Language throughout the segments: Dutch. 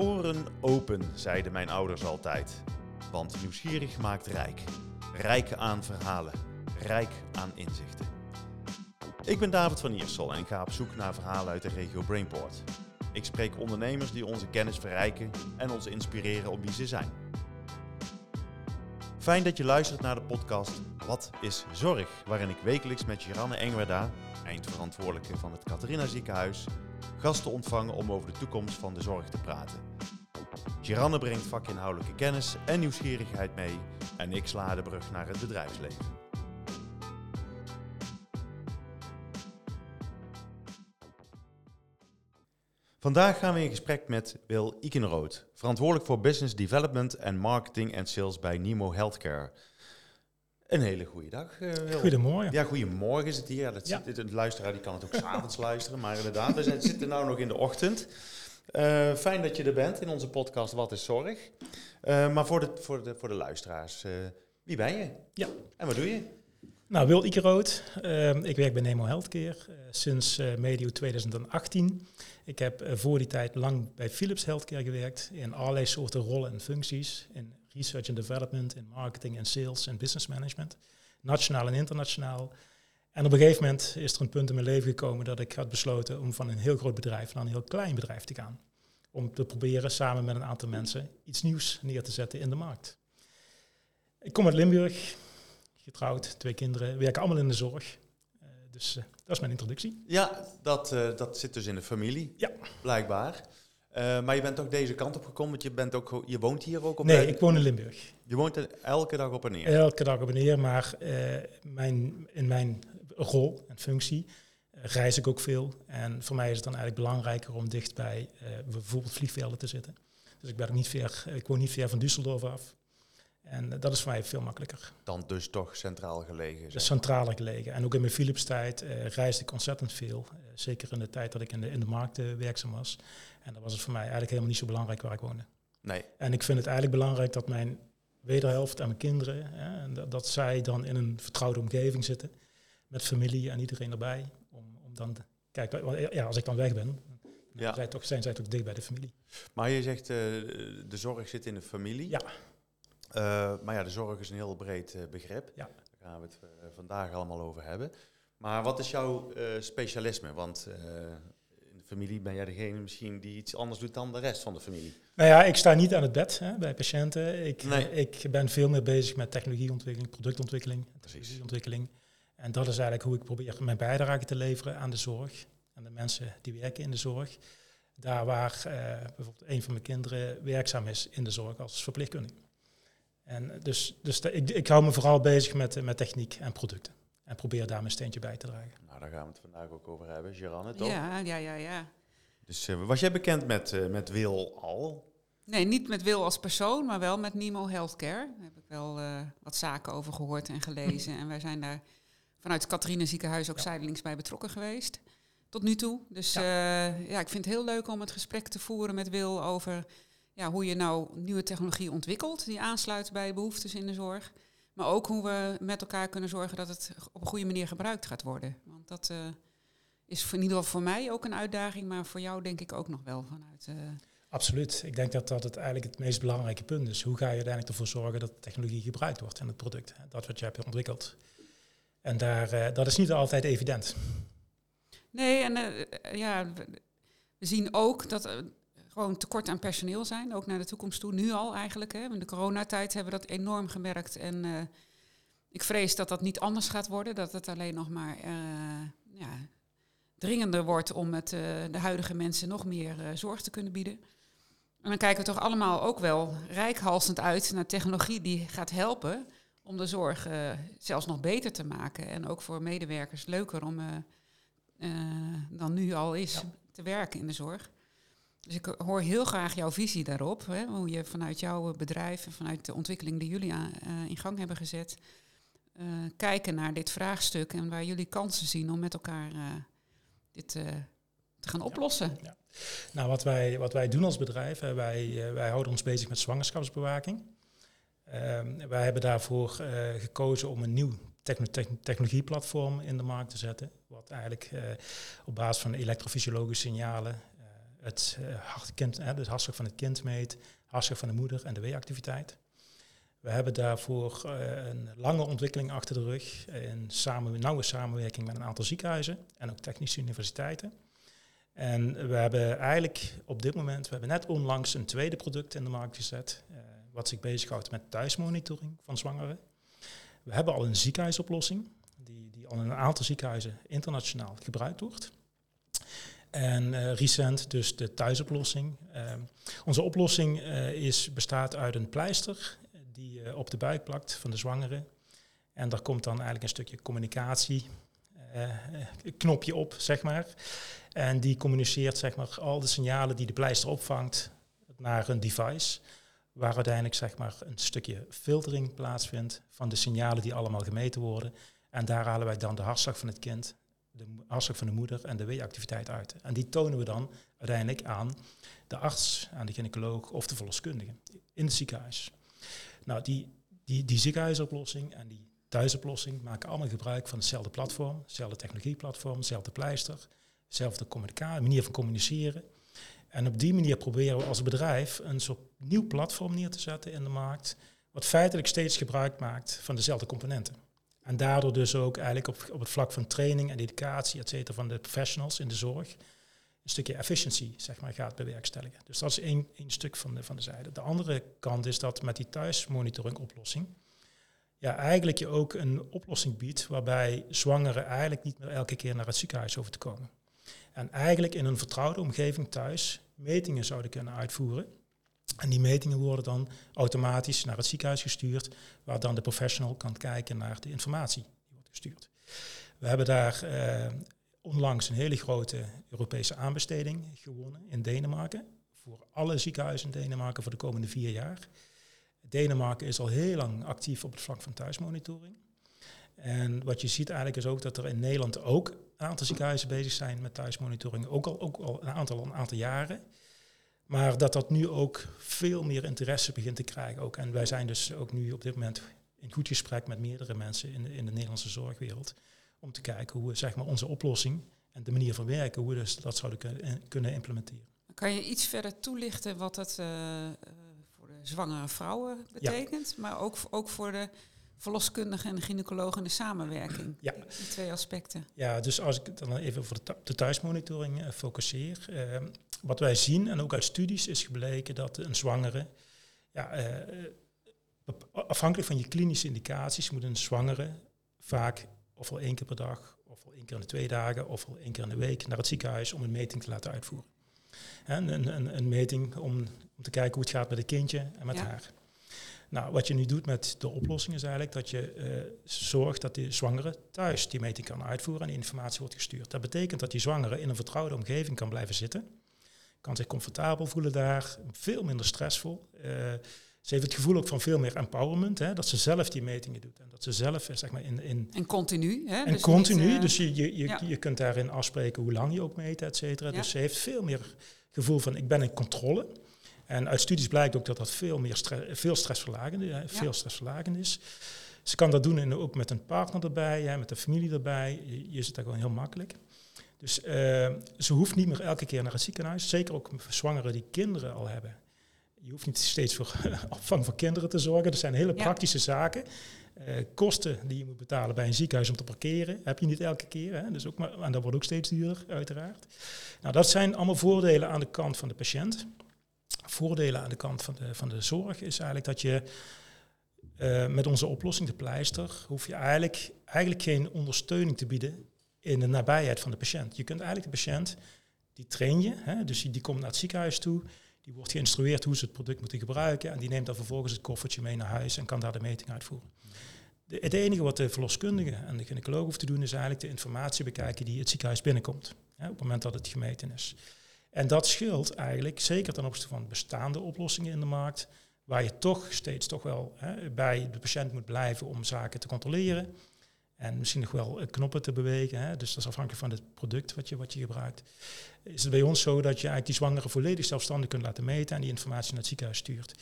Oren open, zeiden mijn ouders altijd. Want nieuwsgierig maakt rijk. Rijk aan verhalen, rijk aan inzichten. Ik ben David van Iersel en ga op zoek naar verhalen uit de regio Brainport. Ik spreek ondernemers die onze kennis verrijken en ons inspireren op wie ze zijn. Fijn dat je luistert naar de podcast Wat is Zorg? Waarin ik wekelijks met Giranne Engwerda, eindverantwoordelijke van het Catharina Ziekenhuis, gasten ontvang om over de toekomst van de zorg te praten. Giranne brengt vakinhoudelijke kennis en nieuwsgierigheid mee en ik sla de brug naar het bedrijfsleven. Vandaag gaan we in gesprek met Wil Ikenrood, verantwoordelijk voor business development en marketing en sales bij Nemo Healthcare. Een hele goede dag. Uh, Wil. Goedemorgen. Ja, goedemorgen is het hier. Ja, dat Ja. Zit, de luisteraar die kan het ook s'avonds luisteren, maar inderdaad, we zitten nu nog in de ochtend. Eh, fijn dat je er bent in onze podcast Wat is Zorg? Eh, maar voor de, voor de, voor de luisteraars, eh, wie ben je? Ja. En wat doe je? Nou, Wil Ikerood. Ik werk bij Nemo Healthcare sinds medio 2018. Ik heb voor die tijd lang bij Philips Healthcare gewerkt in allerlei soorten rollen en functies. In research and development, in marketing en sales en business management. Nationaal en internationaal. En op een gegeven moment is er een punt in mijn leven gekomen dat ik had besloten om van een heel groot bedrijf naar een heel klein bedrijf te gaan. Om te proberen samen met een aantal mensen iets nieuws neer te zetten in de markt. Ik kom uit Limburg, getrouwd, twee kinderen, werken allemaal in de zorg. Eh, dus eh, dat is mijn introductie. Ja, dat, eh, dat zit dus in de familie, Ja. blijkbaar. Maar je bent ook deze kant op gekomen, want je, bent ook, je woont hier ook op Nee, ik woon in Limburg. Je woont elke dag op en neer. Elke dag op en neer, maar mijn, in mijn rol en functie eh, reis ik ook veel. En voor mij is het dan eigenlijk belangrijker om dicht bij eh, bijvoorbeeld vliegvelden te zitten. Dus ik, ben niet ver, ik woon niet ver van Düsseldorf af. En eh, dat is voor mij veel makkelijker. Dan dus toch centraal gelegen. Dus zeg. centraler gelegen. En ook in mijn Philips tijd eh, reisde ik ontzettend veel. Zeker in de tijd dat ik in de, in de markt werkzaam was. En dan was het voor mij eigenlijk helemaal niet zo belangrijk waar ik woonde. Nee, En ik vind het eigenlijk belangrijk dat mijn wederhelft en mijn kinderen, hè, en dat, dat zij dan in een vertrouwde omgeving zitten. Met familie en iedereen erbij. Om, om dan, te- kijk, ja, als ik dan weg ben, ja. zij toch, zijn zij toch dicht bij de familie. Maar je zegt, eh, de zorg zit in de familie. Ja. Eh, maar ja, de zorg is een heel breed eh, begrip. Ja. Daar gaan we het vandaag allemaal over hebben. Maar wat is jouw specialisme? Want in de familie ben jij degene misschien die iets anders doet dan de rest van de familie. Nou ja, ik sta niet aan het bed hè, bij patiënten. Ik, Nee. ik ben veel meer bezig met technologieontwikkeling, productontwikkeling, Precies. technologieontwikkeling. En dat is eigenlijk hoe ik probeer mijn bijdrage te leveren aan de zorg. En de mensen die werken in de zorg. Daar waar eh, bijvoorbeeld een van mijn kinderen werkzaam is in de zorg als verpleegkundige. En dus, dus de- ik, ik hou me vooral bezig met, eh, met techniek en producten. En probeer daar mijn steentje bij te dragen. Nou, daar gaan we het vandaag ook over hebben, Geranne, toch? Ja, ja, ja, ja. Dus eh, was jij bekend met, eh, met Wil al? Nee, niet met Wil als persoon, maar wel met Nemo Healthcare. Daar heb ik wel eh, wat zaken over gehoord en gelezen. en wij zijn daar vanuit het Catharina ziekenhuis ook zijdelings bij betrokken geweest. Tot nu toe. Dus ja. ja, ik vind het heel leuk om het gesprek te voeren met Wil over ja, hoe je nou nieuwe technologie ontwikkelt die aansluit bij behoeftes in de zorg. Maar ook hoe we met elkaar kunnen zorgen dat het op een goede manier gebruikt gaat worden. Want dat eh, is in ieder geval voor mij ook een uitdaging, maar voor jou denk ik ook nog wel vanuit... eh, Absoluut. Ik denk dat dat het eigenlijk het meest belangrijke punt is. Hoe ga je uiteindelijk ervoor zorgen dat de technologie gebruikt wordt in het product? hè, Dat wat je hebt ontwikkeld. En daar, eh, dat is niet altijd evident. Nee, en eh, ja, we, zien ook dat er gewoon tekort aan personeel zijn, ook naar de toekomst toe, nu al eigenlijk. Hè. In de coronatijd hebben we dat enorm gemerkt en eh, ik vrees dat dat niet anders gaat worden, dat het alleen nog maar eh, ja, dringender wordt om eh, de huidige mensen nog meer eh, zorg te kunnen bieden. En dan kijken we toch allemaal ook wel rijkhalsend uit naar technologie die gaat helpen om de zorg eh, zelfs nog beter te maken en ook voor medewerkers leuker om... eh, eh, dan nu al is Ja. te werken in de zorg. Dus ik hoor heel graag jouw visie daarop. Hè, hoe je vanuit jouw bedrijf en vanuit de ontwikkeling die jullie aan, in gang hebben gezet, kijken naar dit vraagstuk en waar jullie kansen zien om met elkaar dit te gaan oplossen. Nou, wat wij, wat wij doen als bedrijf, wij, wij houden ons bezig met zwangerschapsbewaking. Ehm, wij hebben daarvoor eh, gekozen om een nieuw techno- techn- technologieplatform in de markt te zetten. Wat eigenlijk eh, op basis van elektrofysiologische signalen eh, het, kind, het hartslag van het kind meet, hartslag van de moeder en de weeactiviteit. We hebben daarvoor een lange ontwikkeling achter de rug, in samen, nauwe samenwerking met een aantal ziekenhuizen en ook technische universiteiten. En we hebben eigenlijk op dit moment, we hebben net onlangs een tweede product in de markt gezet, wat zich bezighoudt met thuismonitoring van zwangeren. We hebben al een ziekenhuisoplossing, die, die al in een aantal ziekenhuizen internationaal gebruikt wordt. En uh, recent dus de thuisoplossing. Uh, onze oplossing is, bestaat uit een pleister die op de buik plakt van de zwangere. En daar komt dan eigenlijk een stukje communicatie knopje op, zeg maar. En die communiceert zeg maar, al de signalen die de pleister opvangt naar een device. Waar uiteindelijk zeg maar, een stukje filtering plaatsvindt van de signalen die allemaal gemeten worden. En daar halen wij dan de hartslag van het kind, de hartslag van de moeder en de weeactiviteit uit. En die tonen we dan uiteindelijk aan de arts, aan de gynaecoloog of de verloskundige in het ziekenhuis. Nou, die, die, die ziekenhuisoplossing en die thuisoplossing maken allemaal gebruik van hetzelfde platform, hetzelfde technologieplatform, hetzelfde pleister dezelfde manier van communiceren. En op die manier proberen we als bedrijf een soort nieuw platform neer te zetten in de markt, wat feitelijk steeds gebruik maakt van dezelfde componenten. En daardoor dus ook eigenlijk op, op het vlak van training en educatie, et cetera, van de professionals in de zorg, een stukje efficiëntie zeg maar, gaat bewerkstelligen. Dus dat is één, stuk van de, van de zijde. De andere kant is dat met die thuismonitoring oplossing, ja, eigenlijk je ook een oplossing biedt waarbij zwangeren eigenlijk niet meer elke keer naar het ziekenhuis hoeven te komen. En eigenlijk in een vertrouwde omgeving thuis metingen zouden kunnen uitvoeren. En die metingen worden dan automatisch naar het ziekenhuis gestuurd, waar dan de professional kan kijken naar de informatie die wordt gestuurd. We hebben daar eh, onlangs een hele grote Europese aanbesteding gewonnen in Denemarken. Voor alle ziekenhuizen in Denemarken voor de komende vier jaar. Denemarken is al heel lang actief op het vlak van thuismonitoring. En wat je ziet eigenlijk is ook dat er in Nederland ook aantal ziekenhuizen bezig zijn met thuismonitoring. Ook al, ook al een, aantal, een aantal jaren. Maar dat dat nu ook veel meer interesse begint te krijgen. Ook. En wij zijn dus ook nu op dit moment in goed gesprek met meerdere mensen in de, in de Nederlandse zorgwereld. Om te kijken hoe we zeg maar, onze oplossing en de manier van werken, hoe we dus dat zouden kunnen, kunnen implementeren. Kan je iets verder toelichten wat dat uh, voor de zwangere vrouwen betekent, maar ook, ook voor de verloskundige en de gynaecoloog in de samenwerking. Ja. Die twee aspecten. Ja, dus als ik dan even voor de thuismonitoring uh, focuseer. Uh, wat wij zien, en ook uit studies is gebleken dat een zwangere, ja, uh, afhankelijk van je klinische indicaties, moet een zwangere vaak ofwel één keer per dag, ofwel één keer in de twee dagen, ofwel één keer in de week naar het ziekenhuis om een meting te laten uitvoeren. En een, een, een meting om, om te kijken hoe het gaat met het kindje en met haar. Nou, wat je nu doet met de oplossing is eigenlijk dat je uh, zorgt dat die zwangere thuis die meting kan uitvoeren en die informatie wordt gestuurd. Dat betekent dat die zwangere in een vertrouwde omgeving kan blijven zitten, kan zich comfortabel voelen daar, veel minder stressvol. Uh, ze heeft het gevoel ook van veel meer empowerment, hè, dat ze zelf die metingen doet en dat ze zelf eh, zeg maar in... in en continu. Hè? En dus continu, dus je, je, je, je kunt daarin afspreken hoe lang je ook meet, et cetera. Dus ze heeft veel meer gevoel van ik ben in controle. En uit studies blijkt ook dat dat veel, meer stress, veel, stressverlagend, ja. veel stressverlagend is. Ze kan dat doen en ook met een partner erbij, met de familie erbij. Je, je zit daar gewoon heel makkelijk. Dus uh, ze hoeft niet meer elke keer naar het ziekenhuis. Zeker ook zwangeren die kinderen al hebben. Je hoeft niet steeds voor opvang van kinderen te zorgen. Dat zijn hele praktische zaken. Uh, kosten die je moet betalen bij een ziekenhuis om te parkeren, heb je niet elke keer. Hè? Dus ook maar, en dat wordt ook steeds duurder, uiteraard. Nou, dat zijn allemaal voordelen aan de kant van de patiënt voordelen aan de kant van de, van de zorg is eigenlijk dat je uh, met onze oplossing, de pleister, hoef je eigenlijk, eigenlijk geen ondersteuning te bieden in de nabijheid van de patiënt. Je kunt eigenlijk de patiënt, die train je, hè, dus die, die komt naar het ziekenhuis toe, die wordt geïnstrueerd hoe ze het product moeten gebruiken en die neemt dan vervolgens het koffertje mee naar huis en kan daar de meting uitvoeren. Het enige wat de verloskundige en de gynaecoloog hoeft te doen is eigenlijk de informatie bekijken die het ziekenhuis binnenkomt, hè, op het moment dat het gemeten is. En dat scheelt eigenlijk, zeker ten opzichte van bestaande oplossingen in de markt, waar je toch steeds toch wel hè, bij de patiënt moet blijven om zaken te controleren. En misschien nog wel knoppen te bewegen. Hè, dus dat is afhankelijk van het product wat je, wat je gebruikt. Is het bij ons zo dat je eigenlijk die zwangere volledig zelfstandig kunt laten meten en die informatie naar het ziekenhuis stuurt.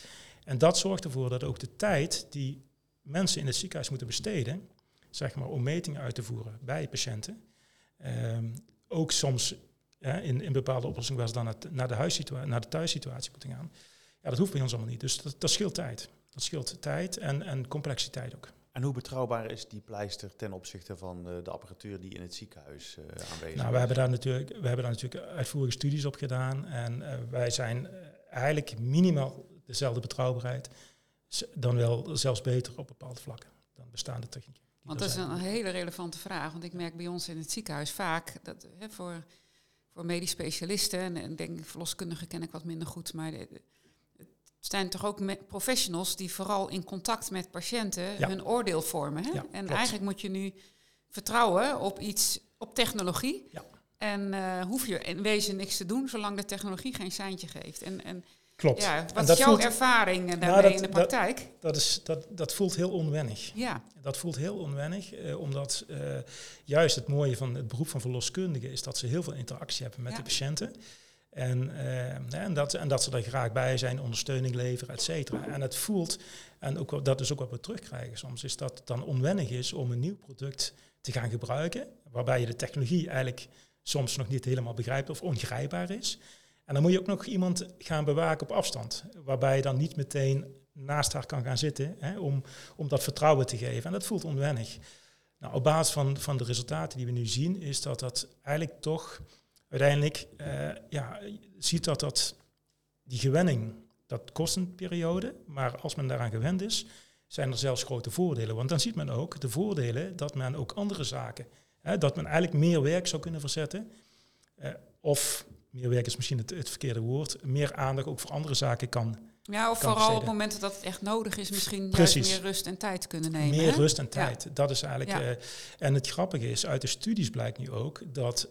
En dat zorgt ervoor dat ook de tijd die mensen in het ziekenhuis moeten besteden, zeg maar, om metingen uit te voeren bij patiënten, ehm, ook soms in, in bepaalde oplossingen waar ze dan naar, naar, de, huissituatie, naar de thuissituatie moeten gaan. Ja, dat hoeft bij ons allemaal niet. Dus dat, dat scheelt tijd. Dat scheelt tijd en, en complexiteit ook. En hoe betrouwbaar is die pleister ten opzichte van de, de apparatuur die in het ziekenhuis uh, aanwezig nou, we Hebben daar natuurlijk, we hebben daar natuurlijk uitvoerige studies op gedaan. En uh, wij zijn eigenlijk minimaal dezelfde betrouwbaarheid, dan wel zelfs beter op bepaalde vlakken dan bestaande technieken. Want dat is een hele relevante vraag. Want ik merk bij ons in het ziekenhuis vaak dat hè, voor, voor medisch specialisten, en, en denk verloskundigen ken ik wat minder goed, maar de, het zijn toch ook professionals die vooral in contact met patiënten hun oordeel vormen. Hè? en eigenlijk moet je nu vertrouwen op iets, op technologie. Ja. En uh, hoef je in wezen niks te doen zolang de technologie geen seintje geeft. En, en Klopt. Ja, wat is jouw ervaring eh, nou, daarmee in de praktijk? Dat, dat, is, dat, dat voelt heel onwennig. Ja. Dat voelt heel onwennig, eh, omdat uh, juist het mooie van het beroep van verloskundige is dat ze heel veel interactie hebben met de patiënten. En, uh, en, dat, en dat ze er graag bij zijn, ondersteuning leveren, et cetera. En het voelt, en ook, dat is ook wat we terugkrijgen soms, is dat het dan onwennig is om een nieuw product te gaan gebruiken, waarbij je de technologie eigenlijk soms nog niet helemaal begrijpt of ongrijpbaar is. En dan moet je ook nog iemand gaan bewaken op afstand, waarbij je dan niet meteen naast haar kan gaan zitten hè, om, om dat vertrouwen te geven. En dat voelt onwennig. Nou, op basis van, van de resultaten die we nu zien, is dat dat eigenlijk toch uiteindelijk, uh, ja, ziet dat dat die gewenning, dat kost een periode, maar als men daaraan gewend is, zijn er zelfs grote voordelen. Want dan ziet men ook de voordelen dat men ook andere zaken, hè, dat men eigenlijk meer werk zou kunnen verzetten. Uh, of meer werk is misschien het, het, verkeerde woord, meer aandacht ook voor andere zaken kan. Ja, of vooral op momenten dat het echt nodig is, misschien juist meer rust en tijd kunnen nemen. Meer rust en tijd, dat is eigenlijk. Uh, en het grappige is, uit de studies blijkt nu ook dat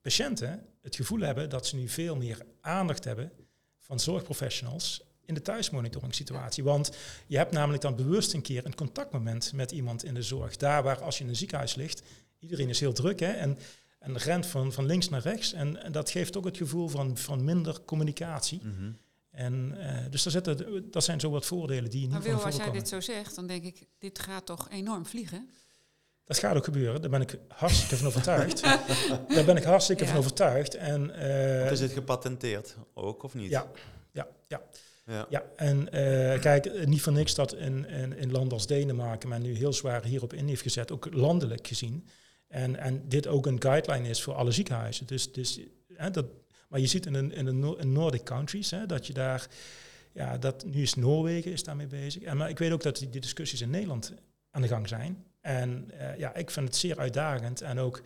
patiënten het gevoel hebben dat ze nu veel meer aandacht hebben van zorgprofessionals in de thuismonitoring situatie. Want je hebt namelijk dan bewust een keer een contactmoment met iemand in de zorg. Daar waar als je in een ziekenhuis ligt, iedereen is heel druk hè, en en rent van, van links naar rechts. En, en dat geeft ook het gevoel van, van minder communicatie. Mhm. En uh, dus daar zitten, dat zijn zo wat voordelen die je niet Maar Wil, als jij dit zo zegt, dan denk ik, dit gaat toch enorm vliegen? Dat gaat ook gebeuren, daar ben ik hartstikke van overtuigd. daar ben ik hartstikke van overtuigd. En, uh, is het gepatenteerd ook, of niet? Ja, ja, ja. Ja. ja, en uh, kijk, niet voor niks dat in, in, in landen als Denemarken men nu heel zwaar hierop in heeft gezet, ook landelijk gezien. En, en dit ook een guideline is voor alle ziekenhuizen. Dus, dus, hè, dat, maar je ziet in, een, in de Nordic countries hè, dat je daar, ja, dat, nu is Noorwegen is daarmee bezig. En, maar ik weet ook dat die, die discussies in Nederland aan de gang zijn. En uh, ja, ik vind het zeer uitdagend en ook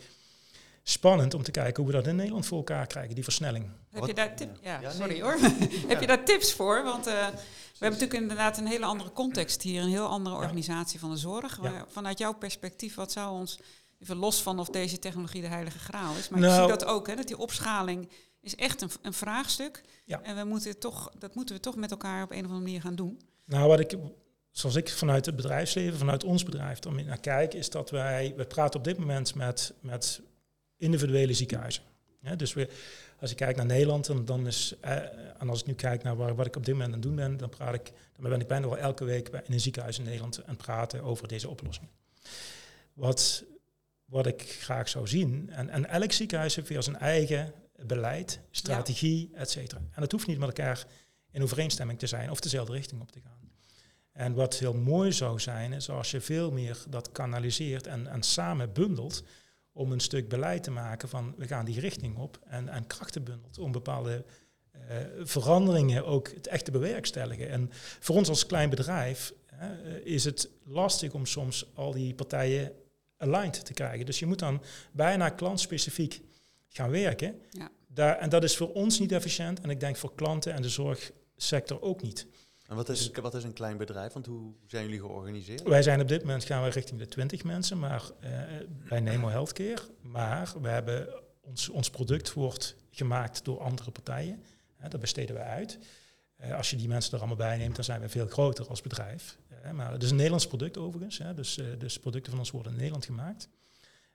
spannend om te kijken hoe we dat in Nederland voor elkaar krijgen, die versnelling. Heb je daar tips? Ja, sorry hoor. Heb je daar tips voor? Want uh, we hebben natuurlijk inderdaad een hele andere context hier, een heel andere organisatie van de zorg. Vanuit jouw perspectief, wat zou ons Even los van of deze technologie de heilige graal is. Maar nou, je ziet dat ook, hè, dat die opschaling is echt een, een vraagstuk. Ja. En we moeten toch, dat moeten we toch met elkaar op een of andere manier gaan doen. Nou, wat ik, zoals ik vanuit het bedrijfsleven, vanuit ons bedrijf dan naar kijk, is dat wij, we praten op dit moment met, met individuele ziekenhuizen. Ja, dus we, als ik kijk naar Nederland, dan, dan is, eh, en als ik nu kijk naar waar, wat ik op dit moment aan het doen ben, dan, praat ik, dan ben ik bijna wel elke week bij, in een ziekenhuis in Nederland het praten over deze oplossing. Wat wat ik graag zou zien. En, en elk ziekenhuis heeft weer zijn eigen beleid, strategie, ja. et cetera. En het hoeft niet met elkaar in overeenstemming te zijn of dezelfde richting op te gaan. En wat heel mooi zou zijn, is als je veel meer dat kanaliseert en, en samen bundelt om een stuk beleid te maken van we gaan die richting op en, en krachten bundelt om bepaalde uh, veranderingen ook het echt te bewerkstelligen. En voor ons als klein bedrijf uh, is het lastig om soms al die partijen aligned te krijgen. Dus je moet dan bijna klantspecifiek gaan werken. Ja. Daar, en dat is voor ons niet efficiënt en ik denk voor klanten en de zorgsector ook niet. En wat is, wat is een klein bedrijf? Want hoe zijn jullie georganiseerd? Wij zijn op dit moment gaan we richting de 20 mensen, maar uh, bij Nemo Healthcare. Maar we hebben ons, ons product wordt gemaakt door andere partijen. dat besteden we uit. Uh, als je die mensen er allemaal bij neemt, dan zijn we veel groter als bedrijf. Maar het is een Nederlands product overigens. Hè, dus, uh, dus producten van ons worden in Nederland gemaakt.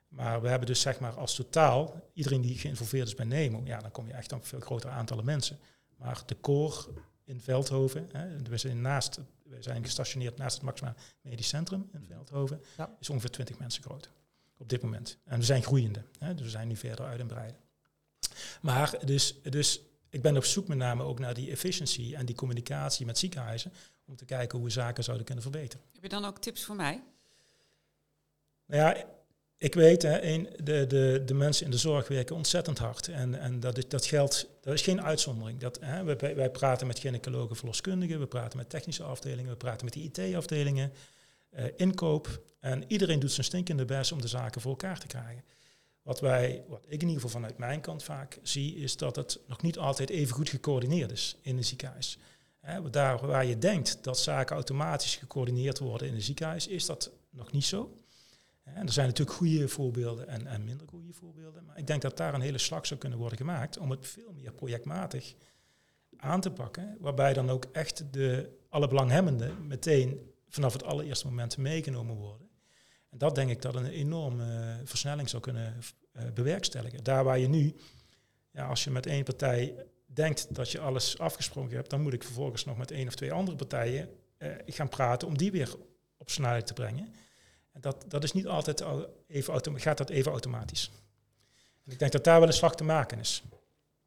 Maar we hebben dus zeg maar als totaal, iedereen die geïnvolveerd is bij Nemo, ja, dan kom je echt op veel grotere aantallen mensen. Maar de core in Veldhoven, hè, we, zijn naast, we zijn gestationeerd naast het Maxima Medisch Centrum in Veldhoven, is ongeveer 20 mensen groot op dit moment. En we zijn groeiende, hè, dus we zijn nu verder uit en breiden. Maar dus, dus ik ben op zoek met name ook naar die efficiency en die communicatie met ziekenhuizen. Om te kijken hoe we zaken zouden kunnen verbeteren. Heb je dan ook tips voor mij? Nou ja, ik weet, hè, een, de, de, de mensen in de zorg werken ontzettend hard. En, en dat, is, dat geldt, dat is geen uitzondering. Dat, hè, wij, wij praten met gynaecologen, verloskundigen, we praten met technische afdelingen, we praten met de IT-afdelingen, uh, inkoop. En iedereen doet zijn stinkende best om de zaken voor elkaar te krijgen. Wat, wij, wat ik in ieder geval vanuit mijn kant vaak zie, is dat het nog niet altijd even goed gecoördineerd is in een ziekenhuis. Daar waar je denkt dat zaken automatisch gecoördineerd worden in een ziekenhuis, is dat nog niet zo. En er zijn natuurlijk goede voorbeelden en, en minder goede voorbeelden. Maar ik denk dat daar een hele slag zou kunnen worden gemaakt om het veel meer projectmatig aan te pakken. Waarbij dan ook echt de, alle belanghebbenden meteen vanaf het allereerste moment meegenomen worden. En dat denk ik dat een enorme versnelling zou kunnen uh, bewerkstelligen. Daar waar je nu, ja, als je met één partij denkt dat je alles afgesproken hebt, dan moet ik vervolgens nog met één of twee andere partijen uh, gaan praten om die weer op snelheid te brengen. En dat, dat is niet altijd even gaat dat even automatisch. En ik denk dat daar wel een slag te maken is.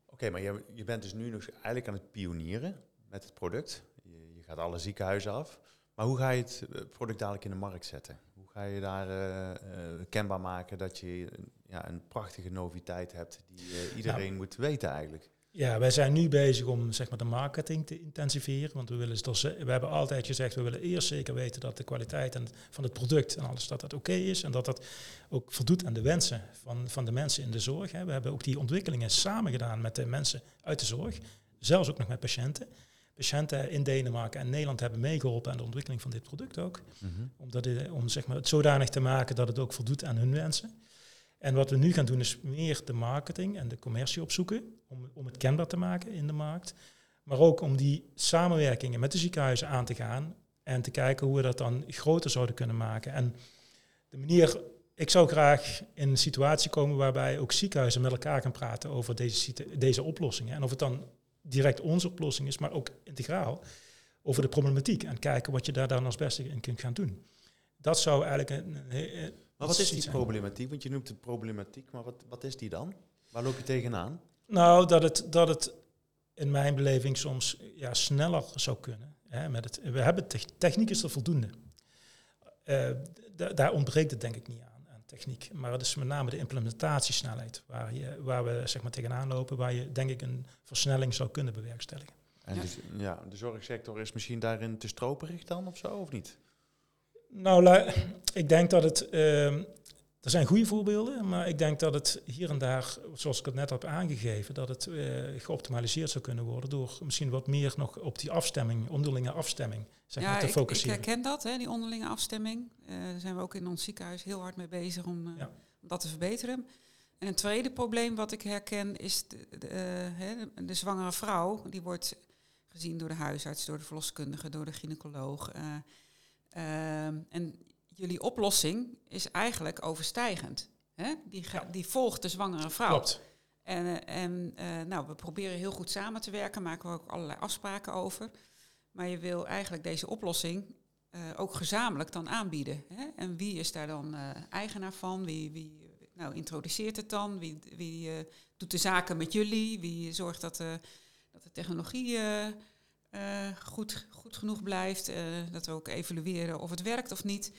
Oké, maar je, je bent dus nu nog eigenlijk aan het pionieren met het product. Je, je, gaat alle ziekenhuizen af. Maar hoe ga je het eh, product dadelijk in de markt zetten? Hoe ga je daar uh, uh, kenbaar maken dat je ja, een prachtige noviteit hebt die iedereen nou, moet weten eigenlijk? Ja, wij zijn nu bezig om zeg maar, de marketing te intensiveren. Want we, willen dus, we hebben altijd gezegd, we willen eerst zeker weten dat de kwaliteit van het product en alles dat dat oké is. En dat dat ook voldoet aan de wensen van, van de mensen in de zorg. Hè. We hebben ook die ontwikkelingen samen gedaan met de mensen uit de zorg. Zelfs ook nog met patiënten. Patiënten in Denemarken en Nederland hebben meegeholpen aan de ontwikkeling van dit product ook. Mm om, dat, om zeg maar, het zodanig te maken dat het ook voldoet aan hun wensen. En wat we nu gaan doen is meer de marketing en de commercie opzoeken om, om het kenbaar te maken in de markt. Maar ook om die samenwerkingen met de ziekenhuizen aan te gaan en te kijken hoe we dat dan groter zouden kunnen maken. En de manier, ik zou graag in een situatie komen waarbij ook ziekenhuizen met elkaar gaan praten over deze, deze oplossingen. En of het dan direct onze oplossing is, maar ook integraal over de problematiek. En kijken wat je daar dan als beste in kunt gaan doen. Dat zou eigenlijk een, maar wat is die problematiek? Want je noemt het problematiek, maar wat, wat is die dan? Waar loop je tegenaan? Nou, dat het, dat het in mijn beleving soms ja, sneller zou kunnen. Hè, met het, we hebben techniek is er voldoende. Uh, daar ontbreekt het denk ik niet aan, aan, techniek. Maar het is met name de implementatiesnelheid waar, je, waar we zeg maar, tegenaan lopen, waar je denk ik een versnelling zou kunnen bewerkstelligen. En ja. Dus, ja, de zorgsector is misschien daarin te stroperig dan of zo, of niet? Nou, ik denk dat het. Uh, er zijn goede voorbeelden, maar ik denk dat het hier en daar, zoals ik het net heb aangegeven, dat het uh, geoptimaliseerd zou kunnen worden door misschien wat meer nog op die afstemming, onderlinge afstemming, zeg ja, maar, te ik, focussen. Ik herken dat, hè, die onderlinge afstemming. Uh, daar zijn we ook in ons ziekenhuis heel hard mee bezig om, uh, ja. om dat te verbeteren. En een tweede probleem wat ik herken is de, de, de zwangere vrouw. Die wordt gezien door de huisarts, door de verloskundige, door de gynaecoloog. Ehm, en jullie oplossing is eigenlijk overstijgend. Hè? Die, die volgt de zwangere vrouw. Klopt. En, eh, en uh, nou, we proberen heel goed samen te werken, maken we ook allerlei afspraken over. Maar je wil eigenlijk deze oplossing uh, ook gezamenlijk dan aanbieden. Hè? En wie is daar dan eigenaar van? Wie, wie nou, introduceert het dan? Wie, wie doet de zaken met jullie? Wie zorgt dat, dat de technologie goed, goed genoeg blijft. Uh, dat we ook evalueren of het werkt of niet.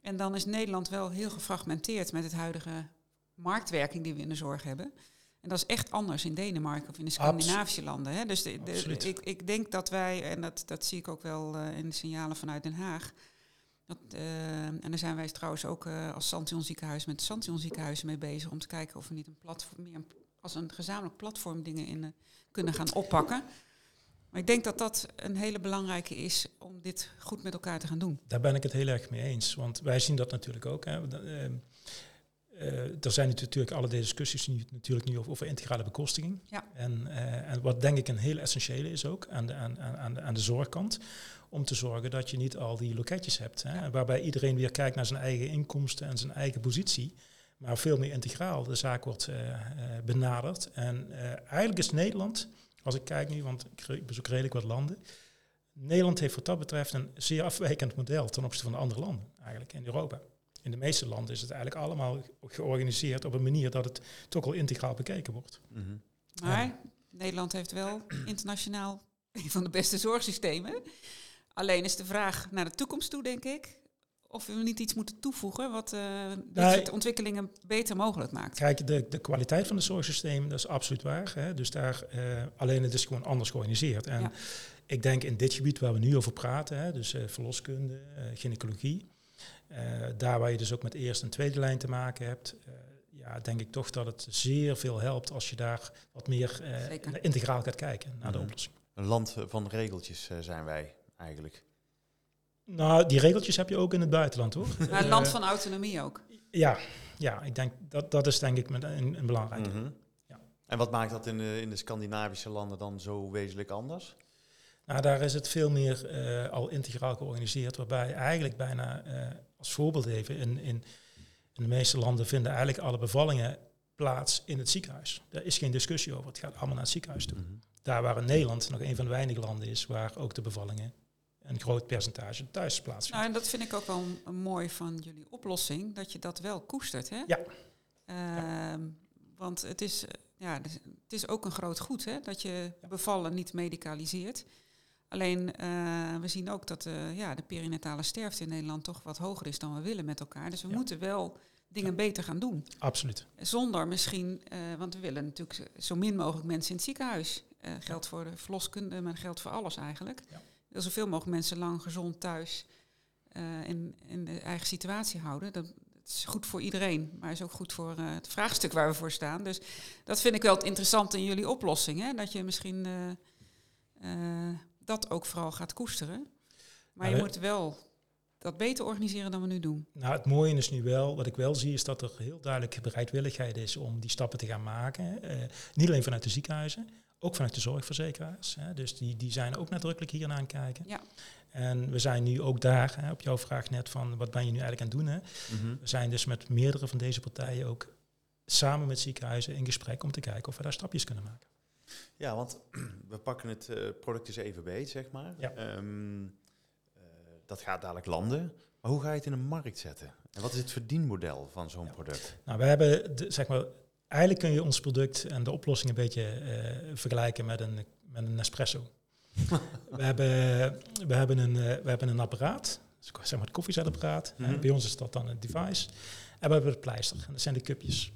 En dan is Nederland wel heel gefragmenteerd met het huidige marktwerking die we in de zorg hebben. En dat is echt anders in Denemarken of in de Scandinavische landen. Hè. Dus de, de, ik, ik, denk dat wij, en dat, dat zie ik ook wel uh, in de signalen vanuit Den Haag. Dat, en daar zijn wij trouwens ook als Santion ziekenhuis met Santion ziekenhuizen mee bezig om te kijken of we niet een platform, meer als een gezamenlijk platform dingen in kunnen gaan oppakken. Maar ik denk dat dat een hele belangrijke is om dit goed met elkaar te gaan doen. Daar ben ik het heel erg mee eens. Want wij zien dat natuurlijk ook. Hè. Uh, er zijn natuurlijk alle deze discussies nu, natuurlijk nu over, over integrale bekostiging. Ja. En, uh, en wat denk ik een heel essentiële is ook aan de, aan, aan, de, aan de zorgkant. Om te zorgen dat je niet al die loketjes hebt. Hè, ja. Waarbij iedereen weer kijkt naar zijn eigen inkomsten en zijn eigen positie. Maar veel meer integraal de zaak wordt uh, benaderd. En eigenlijk is Nederland als ik kijk nu, want ik bezoek redelijk wat landen. Nederland heeft wat dat betreft een zeer afwijkend model ten opzichte van de andere landen, eigenlijk in Europa. In de meeste landen is het eigenlijk allemaal georganiseerd op een manier dat het toch al integraal bekeken wordt. Mhm. Maar Nederland heeft wel internationaal een van de beste zorgsystemen. Alleen is de vraag naar de toekomst toe, denk ik, of we niet iets moeten toevoegen wat eh dit Nee. soort ontwikkelingen beter mogelijk maakt. Kijk, de, de kwaliteit van het zorgsysteem, dat is absoluut waar. Hè? Dus daar, eh, alleen het is gewoon anders georganiseerd. En Ja. ik denk in dit gebied waar we nu over praten, hè, dus eh, verloskunde, gynaecologie, eh, daar waar je dus ook met eerste en tweede lijn te maken hebt, eh, ja, denk ik toch dat het zeer veel helpt als je daar wat meer integraal gaat kijken naar de Mhm. oplossing. Een land van regeltjes zijn wij eigenlijk. Nou, die regeltjes heb je ook in het buitenland hoor. Maar een Eh, land van autonomie ook. Ja, ja ik denk dat dat is denk ik een, een belangrijke. Mhm. Ja. En wat maakt dat in de, in de Scandinavische landen dan zo wezenlijk anders? Nou, daar is het veel meer eh, al integraal georganiseerd, waarbij eigenlijk bijna, eh, als voorbeeld even, in, in, in de meeste landen vinden eigenlijk alle bevallingen plaats in het ziekenhuis. Daar is geen discussie over, het gaat allemaal naar het ziekenhuis toe. Mhm. Daar waar in Nederland nog een van de weinige landen is waar ook de bevallingen een groot percentage thuis plaatsvindt. Nou, en dat vind ik ook wel mooi van jullie oplossing, dat je dat wel koestert. Hè? Ja. Ehm, Want het is, eh, ja, dus het is ook een groot goed hè, dat je bevallen niet medicaliseert. Alleen eh, we zien ook dat eh, ja, de perinatale sterfte in Nederland toch wat hoger is dan we willen met elkaar. Dus we Ja. moeten wel dingen beter gaan doen. Absoluut. Zonder misschien, want we willen natuurlijk zo min mogelijk mensen in het ziekenhuis. Geldt voor de verloskunde, maar geldt voor alles eigenlijk. Wil zoveel mogelijk mensen lang gezond thuis eh, in, in de eigen situatie houden. Dat, dat is goed voor iedereen, maar is ook goed voor eh, het vraagstuk waar we voor staan. Dus dat vind ik wel het interessante in jullie oplossing. Hè? Dat je misschien eh, dat ook vooral gaat koesteren. Maar Ja, je moet wel dat beter organiseren dan we nu doen. Nou, het mooie is nu wel, wat ik wel zie, is dat er heel duidelijk bereidwilligheid is om die stappen te gaan maken. Niet alleen vanuit de ziekenhuizen, ook vanuit de zorgverzekeraars. Hè. Dus die, die zijn ook nadrukkelijk hier naar aan kijken. Ja. En we zijn nu ook daar, hè, op jouw vraag net van wat ben je nu eigenlijk aan het doen. Hè. Mhm. We zijn dus met meerdere van deze partijen ook samen met ziekenhuizen in gesprek om te kijken of we daar stapjes kunnen maken. Ja, want we pakken het eh, product eens even beet, zeg maar. Ja. Ehm, eh, dat gaat dadelijk landen. Maar hoe ga je het in een markt zetten? En wat is het verdienmodel van zo'n Ja. product? Nou, we hebben, de, zeg maar, eigenlijk kun je ons product en de oplossing een beetje eh, vergelijken met een, met een Nespresso. we, hebben, we, hebben een, eh, we hebben een apparaat, dus zeg maar het koffiezetapparaat. Mhm. Bij ons is dat dan een device. En we hebben het pleister, en dat zijn de cupjes.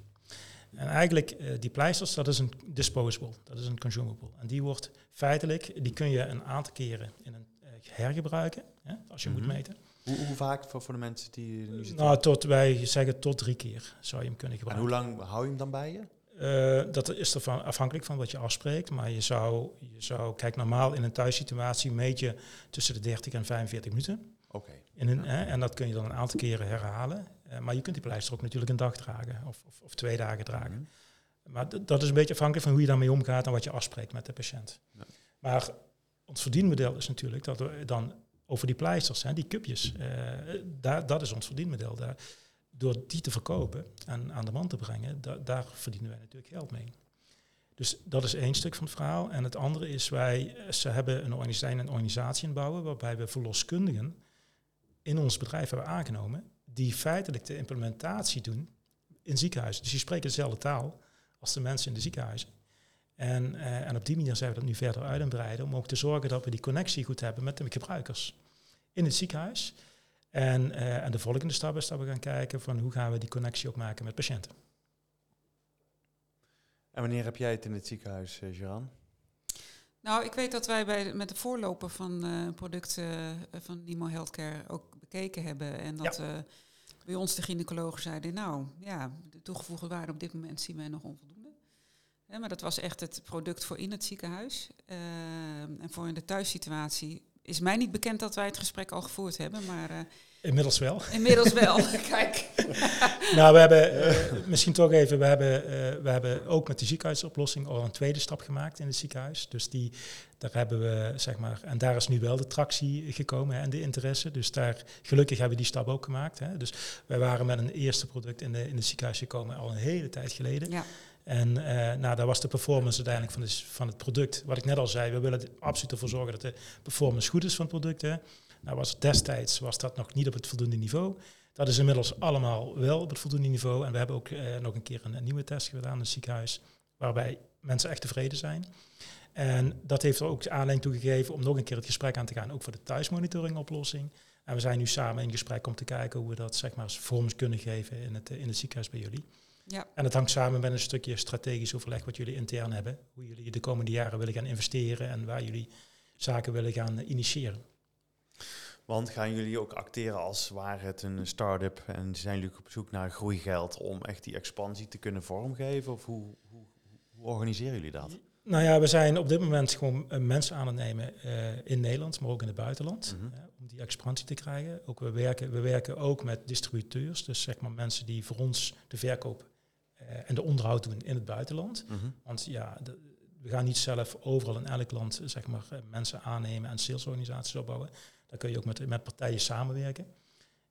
En eigenlijk, eh, die pleisters, dat is een disposable, dat is een consumable. En die wordt feitelijk, die kun je een aantal keren in een, hergebruiken, hè, als je Mhm. moet meten. Hoe, hoe vaak voor, voor de mensen die nu zitten? Nou, tot, wij zeggen tot drie keer zou je hem kunnen en gebruiken. hoe lang hou je hem dan bij je? Eh, dat is ervan afhankelijk van wat je afspreekt. Maar je zou, je zou, kijk, normaal in een thuissituatie meet je tussen de 30 en 45 minuten. Oké. Hè, en dat kun je dan een aantal keren herhalen. Eh, maar je kunt die pleister ook natuurlijk een dag dragen of, of, of twee dagen dragen. Mhm. Maar dat is een beetje afhankelijk van hoe je daarmee omgaat en wat je afspreekt met de patiënt. Ja. Maar ons verdienmodel is natuurlijk dat we dan over die pleisters, hè, die cupjes, eh, daar, dat is ons verdienmodel. Daar, door die te verkopen en aan de man te brengen, da- daar verdienen wij natuurlijk geld mee. Dus dat is één stuk van het verhaal. En het andere is, wij eh, ze hebben een organisatie, een organisatie in bouwen waarbij we verloskundigen in ons bedrijf hebben aangenomen, die feitelijk de implementatie doen in ziekenhuizen. Dus die spreken dezelfde taal als de mensen in de ziekenhuizen. En, eh, en op die manier zijn we dat nu verder uit het breiden om ook te zorgen dat we die connectie goed hebben met de gebruikers in het ziekenhuis. En, eh, en de volgende stap is dat we gaan kijken van hoe gaan we die connectie ook maken met patiënten. En wanneer heb jij het in het ziekenhuis, eh Geran? Nou, ik weet dat wij bij, met de voorloper van eh producten van Nimo Healthcare ook bekeken hebben. En dat eh, bij ons de gynaecologen zeiden, nou ja, de toegevoegde waarde op dit moment zien wij nog onvoldoende. Hè, maar dat was echt het product voor in het ziekenhuis. Eh, en voor in de thuissituatie is mij niet bekend dat wij het gesprek al gevoerd hebben, maar eh, Inmiddels wel. inmiddels wel. Kijk. nou, we hebben eh, misschien toch even, we hebben, eh, we hebben ook met de ziekenhuisoplossing al een tweede stap gemaakt in het ziekenhuis. Dus die, daar hebben we, zeg maar, en daar is nu wel de tractie gekomen hè, en de interesse. Dus daar, gelukkig hebben we die stap ook gemaakt. Hè. Dus wij waren met een eerste product in, de, in het ziekenhuis gekomen al een hele tijd geleden. Ja, En eh, nou, daar was de performance uiteindelijk van, van het product. Wat ik net al zei, we willen er absoluut ervoor zorgen dat de performance goed is van het product. Hè. Nou was destijds was dat nog niet op het voldoende niveau. Dat is inmiddels allemaal wel op het voldoende niveau. En we hebben ook eh, nog een keer een, nieuwe test gedaan in het ziekenhuis, waarbij mensen echt tevreden zijn. En dat heeft er ook aanleiding toe gegeven om nog een keer het gesprek aan te gaan, ook voor de thuismonitoring oplossing. En we zijn nu samen in gesprek om te kijken hoe we dat zeg maar vorms kunnen geven in het, in het ziekenhuis bij jullie. Ja. En dat hangt samen met een stukje strategisch overleg wat jullie intern hebben. Hoe jullie de komende jaren willen gaan investeren en waar jullie zaken willen gaan initiëren. Want gaan jullie ook acteren als waar het een start-up en zijn jullie op zoek naar groeigeld om echt die expansie te kunnen vormgeven? Of hoe, hoe, hoe organiseren jullie dat? Nou ja, we zijn op dit moment gewoon eh, mensen aan het nemen uh, in Nederland, maar ook in het buitenland, mm om die expansie te krijgen. Ook we, werken, we werken ook met distributeurs, dus zeg maar mensen die voor ons de verkoop en de onderhoud doen in het buitenland. Mm -hmm. Want ja, de, we gaan niet zelf overal in elk land zeg maar, mensen aannemen en salesorganisaties opbouwen. Dan kun je ook met, met partijen samenwerken.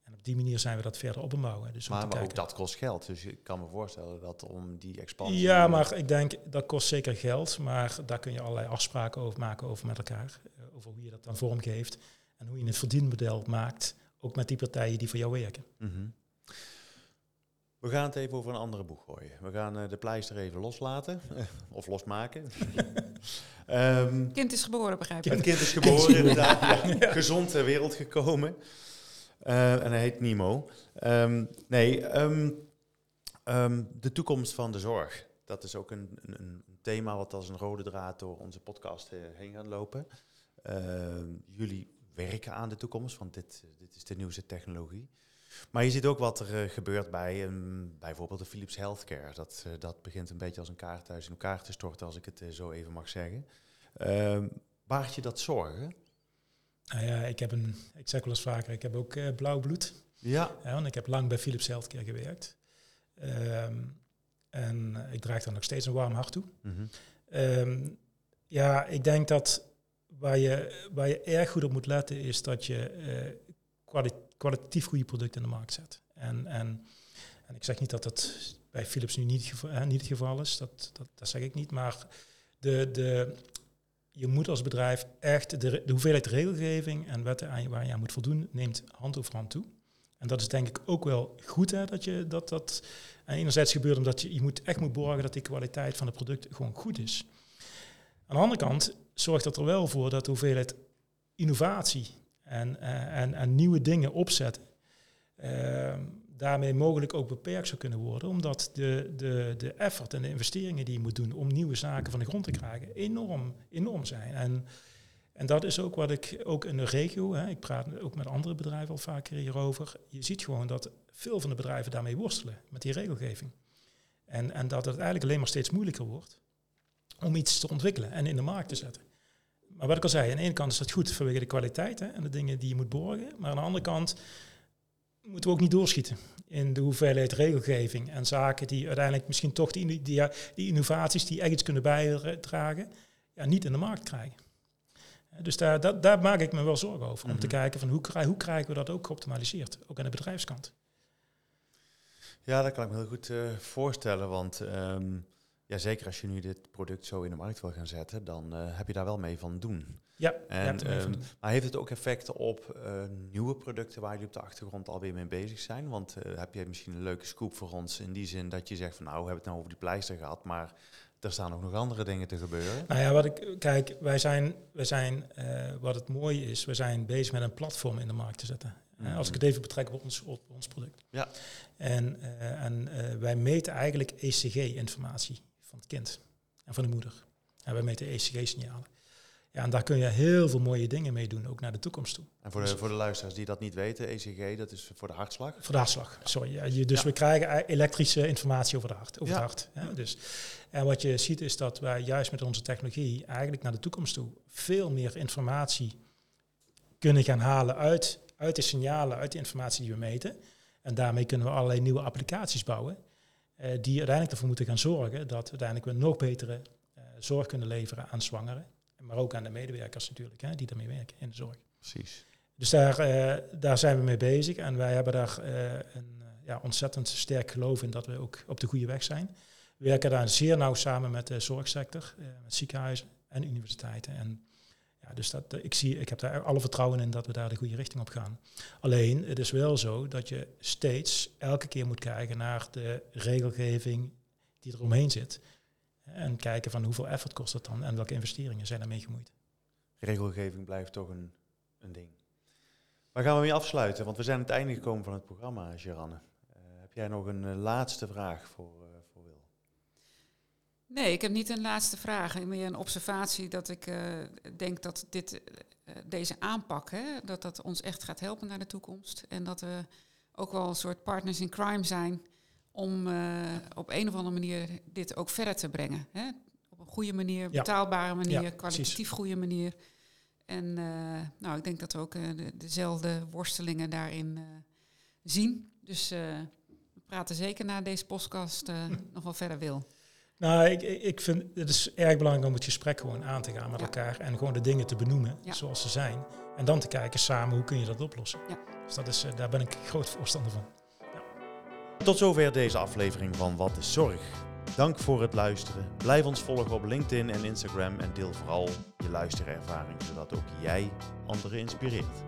En op die manier zijn we dat verder opbouwen. Dus maar, maar ook dat kost geld. Dus ik kan me voorstellen dat om die expansie... Ja, maar ik denk dat kost zeker geld. Maar daar kun je allerlei afspraken over maken over met elkaar. Over hoe je dat dan vormgeeft. En hoe je het verdienmodel maakt. Ook met die partijen die voor jou werken. Mm -hmm. We gaan het even over een andere boeg gooien. We gaan uh, de pleister even loslaten. of losmaken. um, kind is geboren, begrijp ik. Het kind is geboren, inderdaad. Ja. Gezond ter wereld gekomen. Uh, en hij heet Nemo. Um, nee, um, de toekomst van de zorg. Dat is ook een, een, een, thema wat als een rode draad door onze podcast uh, heen gaat lopen. jullie werken aan de toekomst, want dit, dit is de nieuwste technologie. Maar je ziet ook wat er uh, gebeurt bij um, bijvoorbeeld de Philips Healthcare. Dat, uh, dat begint een beetje als een kaarthuis in elkaar te storten, als ik het uh, zo even mag zeggen. Uh, baart je dat zorgen? Nou ja, ik heb een, ik zeg wel eens vaker, ik heb ook blauw bloed. Ja. ja. Want ik heb lang bij Philips Healthcare gewerkt. Um, en ik draag daar nog steeds een warm hart toe. Mm -hmm. um, ja, ik denk dat waar je, waar je erg goed op moet letten is dat je kwaliteit kwalitatief goede producten in de markt zet. En, en, en ik zeg niet dat dat bij Philips nu niet, het geval is, dat, dat, dat zeg ik niet, maar de, de, je moet als bedrijf echt de, de hoeveelheid regelgeving en wetten aan, waar je aan moet voldoen, neemt hand over hand toe. En dat is denk ik ook wel goed hè, dat je dat, dat en enerzijds gebeurt omdat je, je moet echt moet borgen dat die kwaliteit van het product gewoon goed is. Aan de andere kant zorgt dat er wel voor dat de hoeveelheid innovatie en, eh, en, en nieuwe dingen opzetten. Ehm, daarmee mogelijk ook beperkt zou kunnen worden, omdat de, de, de effort en de investeringen die je moet doen om nieuwe zaken van de grond te krijgen enorm, enorm zijn. En, en dat is ook wat ik ook in de regio, hè, ik praat ook met andere bedrijven al vaker hierover, je ziet gewoon dat veel van de bedrijven daarmee worstelen, met die regelgeving. En, en dat het eigenlijk alleen maar steeds moeilijker wordt om iets te ontwikkelen en in de markt te zetten. Maar wat ik al zei, aan de ene kant is dat goed vanwege de kwaliteit hè, en de dingen die je moet borgen. Maar aan de andere kant moeten we ook niet doorschieten in de hoeveelheid regelgeving en zaken die uiteindelijk misschien toch die, die, die innovaties die echt iets kunnen bijdragen, ja, niet in de markt krijgen. Dus daar, maak ik me wel zorgen over. Om te mhm. kijken van hoe, hoe krijgen we dat ook geoptimaliseerd, ook aan de bedrijfskant. Ja, dat kan ik me heel goed uh, voorstellen, want um, ja, zeker als je nu dit product zo in de markt wil gaan zetten, dan uh, heb je daar wel mee van doen. Ja, en, um, maar heeft het ook effecten op uh, nieuwe producten waar jullie op de achtergrond alweer mee bezig zijn? Want uh, heb jij misschien een leuke scoop voor ons in die zin dat je zegt van nou, we hebben het nou over die pleister gehad, maar er staan ook nog andere dingen te gebeuren. Nou ja, wat ik kijk, wij zijn, wij zijn wat het mooie is, we zijn bezig met een platform in de markt te zetten. Mm Als ik het even betrek op ons, op ons product. Ja. En, en wij meten eigenlijk ECG-informatie van het kind en van de moeder. En wij meten ECG-signalen. Ja, en daar kun je heel veel mooie dingen mee doen, ook naar de toekomst toe. En voor de, voor de luisteraars die dat niet weten, ECG, dat is voor de hartslag? Voor de hartslag, sorry. Ja, je, dus we krijgen e- elektrische informatie over, de hart, over het hart. Dus. En wat je ziet is dat wij juist met onze technologie eigenlijk naar de toekomst toe veel meer informatie kunnen gaan halen uit, uit de signalen, uit de informatie die we meten. En daarmee kunnen we allerlei nieuwe applicaties bouwen die uiteindelijk ervoor moeten gaan zorgen dat uiteindelijk we nog betere uh, zorg kunnen leveren aan zwangeren. Maar ook aan de medewerkers natuurlijk, hè, die daarmee werken in de zorg. Precies. Dus daar, uh, daar zijn we mee bezig en wij hebben daar een ja, ontzettend sterk geloof in dat we ook op de goede weg zijn. We werken daar zeer nauw samen met de zorgsector, met ziekenhuizen en universiteiten. En dus dat, ik, zie, ik heb daar alle vertrouwen in dat we daar de goede richting op gaan. Alleen, het is wel zo dat je steeds elke keer moet kijken naar de regelgeving die er omheen zit. En kijken van hoeveel effort kost dat dan en welke investeringen zijn daarmee gemoeid. Regelgeving blijft toch een, een ding. Waar gaan we mee afsluiten? Want we zijn aan het einde gekomen van het programma, Geranne. Uh, heb jij nog een uh, laatste vraag voor? Nee, ik heb niet een laatste vraag. Meer een observatie dat ik denk dat dit, deze aanpak, hè, dat dat ons echt gaat helpen naar de toekomst. En dat we ook wel een soort partners in crime zijn om op een of andere manier dit ook verder te brengen. Hè? Op een goede manier, betaalbare manier, ja, kwalitatief precies. goede manier. En nou, ik denk dat we ook de, dezelfde worstelingen daarin zien. Dus we praten zeker na deze podcast nog wel verder wil. Nou, ik, ik vind het is erg belangrijk om het gesprek gewoon aan te gaan met ja. elkaar en gewoon de dingen te benoemen ja. zoals ze zijn. En dan te kijken samen hoe kun je dat oplossen. Ja. Dus dat is, daar ben ik groot voorstander van. Tot zover deze aflevering van Wat is Zorg? Dank voor het luisteren. Blijf ons volgen op LinkedIn en Instagram en deel vooral je luisterervaring, zodat ook jij anderen inspireert.